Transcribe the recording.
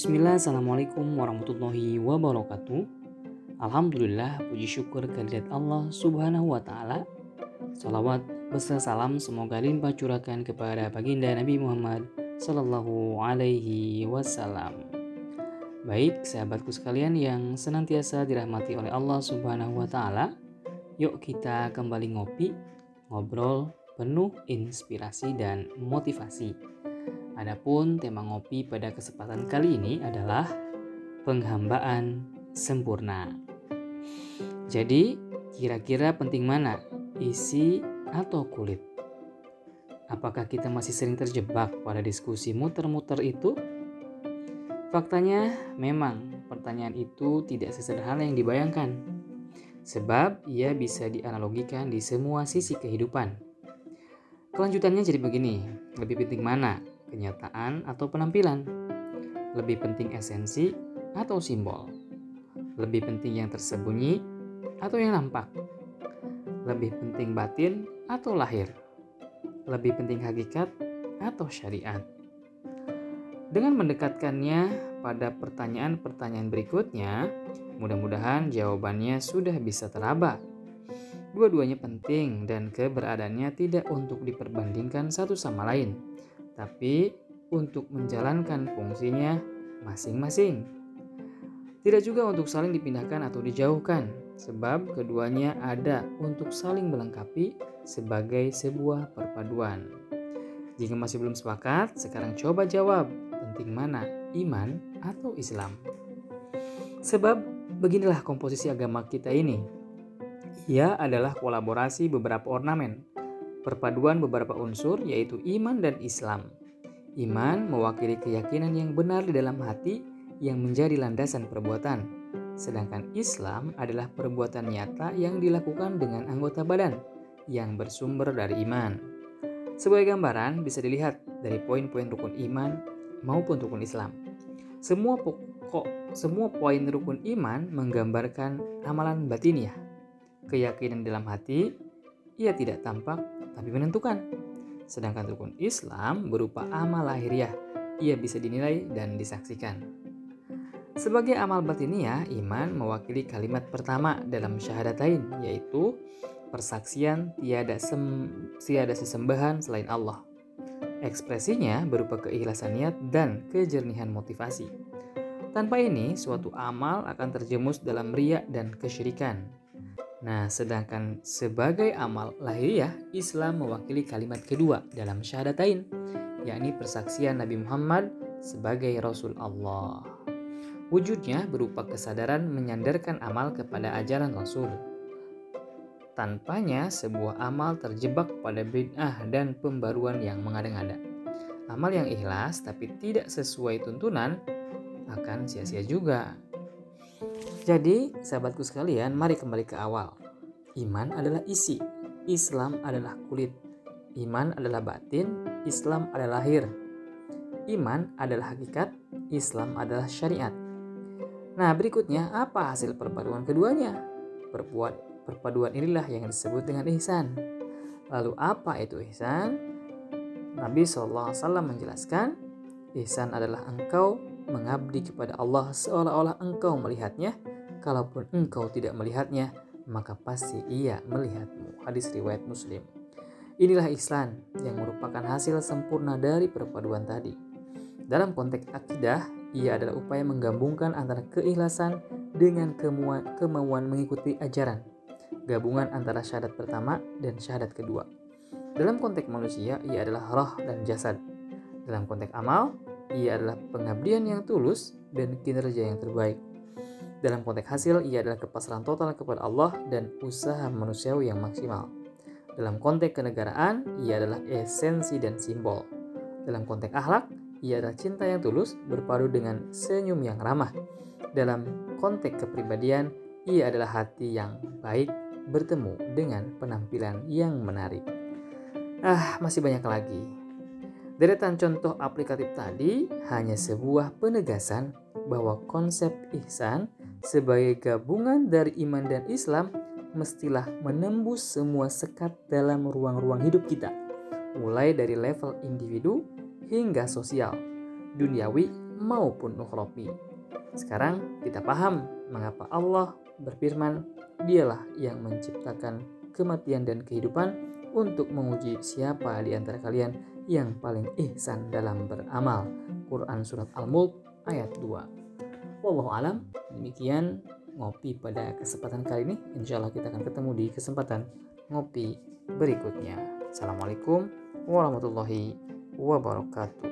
Bismillah, Assalamualaikum warahmatullahi wabarakatuh. Alhamdulillah, puji syukur kehadirat Allah subhanahu wa ta'ala. Salawat besar salam semoga limpah curahkan kepada baginda Nabi Muhammad Sallallahu alaihi wasallam. Baik, sahabatku sekalian yang senantiasa dirahmati oleh Allah subhanahu wa ta'ala. Yuk kita kembali ngopi, ngobrol penuh inspirasi dan motivasi Adapun tema ngopi pada kesempatan kali ini adalah penghambaan sempurna. Jadi, kira-kira penting mana? Isi atau kulit? Apakah kita masih sering terjebak pada diskusi muter-muter itu? Faktanya, memang pertanyaan itu tidak sesederhana yang dibayangkan. Sebab ia bisa dianalogikan di semua sisi kehidupan. Kelanjutannya jadi begini, lebih penting mana? Kenyataan atau penampilan? Lebih penting esensi atau simbol? Lebih penting yang tersembunyi atau yang nampak? Lebih penting batin atau lahir? Lebih penting hakikat atau syariat? Dengan mendekatkannya pada pertanyaan-pertanyaan berikutnya, mudah-mudahan jawabannya sudah bisa teraba. Dua-duanya penting dan keberadaannya tidak untuk diperbandingkan satu sama lain tapi untuk menjalankan fungsinya masing-masing. Tidak juga untuk saling dipindahkan atau dijauhkan, sebab keduanya ada untuk saling melengkapi sebagai sebuah perpaduan. Jika masih belum sepakat, sekarang coba jawab, penting mana iman atau Islam? Sebab beginilah komposisi agama kita ini. Ia adalah kolaborasi beberapa ornamen perpaduan beberapa unsur yaitu iman dan Islam. Iman mewakili keyakinan yang benar di dalam hati yang menjadi landasan perbuatan, sedangkan Islam adalah perbuatan nyata yang dilakukan dengan anggota badan yang bersumber dari iman. Sebagai gambaran bisa dilihat dari poin-poin rukun iman maupun rukun Islam. Semua pokok semua poin rukun iman menggambarkan amalan batiniah, keyakinan dalam hati, ia tidak tampak tapi menentukan. Sedangkan rukun Islam berupa amal lahiriah, ia bisa dinilai dan disaksikan. Sebagai amal batiniah, iman mewakili kalimat pertama dalam syahadatain yaitu persaksian tiada sem tiada sesembahan selain Allah. Ekspresinya berupa keikhlasan niat dan kejernihan motivasi. Tanpa ini, suatu amal akan terjemus dalam riak dan kesyirikan. Nah, sedangkan sebagai amal lahiriah, Islam mewakili kalimat kedua dalam syahadatain, yakni persaksian Nabi Muhammad sebagai Rasul Allah. Wujudnya berupa kesadaran menyandarkan amal kepada ajaran Rasul. Tanpanya sebuah amal terjebak pada bid'ah dan pembaruan yang mengada-ngada. Amal yang ikhlas tapi tidak sesuai tuntunan akan sia-sia juga. Jadi, sahabatku sekalian, mari kembali ke awal. Iman adalah isi, Islam adalah kulit. Iman adalah batin, Islam adalah lahir. Iman adalah hakikat, Islam adalah syariat. Nah, berikutnya apa hasil perpaduan keduanya? Perbuat perpaduan inilah yang disebut dengan ihsan. Lalu apa itu ihsan? Nabi SAW menjelaskan, ihsan adalah engkau mengabdi kepada Allah seolah-olah engkau melihatnya Kalaupun engkau tidak melihatnya, maka pasti ia melihatmu. Hadis riwayat Muslim. Inilah ihsan yang merupakan hasil sempurna dari perpaduan tadi. Dalam konteks akidah, ia adalah upaya menggabungkan antara keikhlasan dengan kemauan mengikuti ajaran. Gabungan antara syahadat pertama dan syahadat kedua. Dalam konteks manusia, ia adalah roh dan jasad. Dalam konteks amal, ia adalah pengabdian yang tulus dan kinerja yang terbaik. Dalam konteks hasil, ia adalah kepasrahan total kepada Allah dan usaha manusiawi yang maksimal. Dalam konteks kenegaraan, ia adalah esensi dan simbol. Dalam konteks akhlak, ia adalah cinta yang tulus berpadu dengan senyum yang ramah. Dalam konteks kepribadian, ia adalah hati yang baik bertemu dengan penampilan yang menarik. Ah, masih banyak lagi. Deretan contoh aplikatif tadi hanya sebuah penegasan bahwa konsep ihsan sebagai gabungan dari iman dan Islam mestilah menembus semua sekat dalam ruang-ruang hidup kita, mulai dari level individu hingga sosial, duniawi maupun ukhrawi. Sekarang kita paham mengapa Allah berfirman, Dialah yang menciptakan kematian dan kehidupan untuk menguji siapa di antara kalian yang paling ihsan dalam beramal. Quran Surat Al-Mulk ayat 2. Wallahu alam, demikian ngopi pada kesempatan kali ini. Insya Allah kita akan ketemu di kesempatan ngopi berikutnya. Assalamualaikum warahmatullahi wabarakatuh.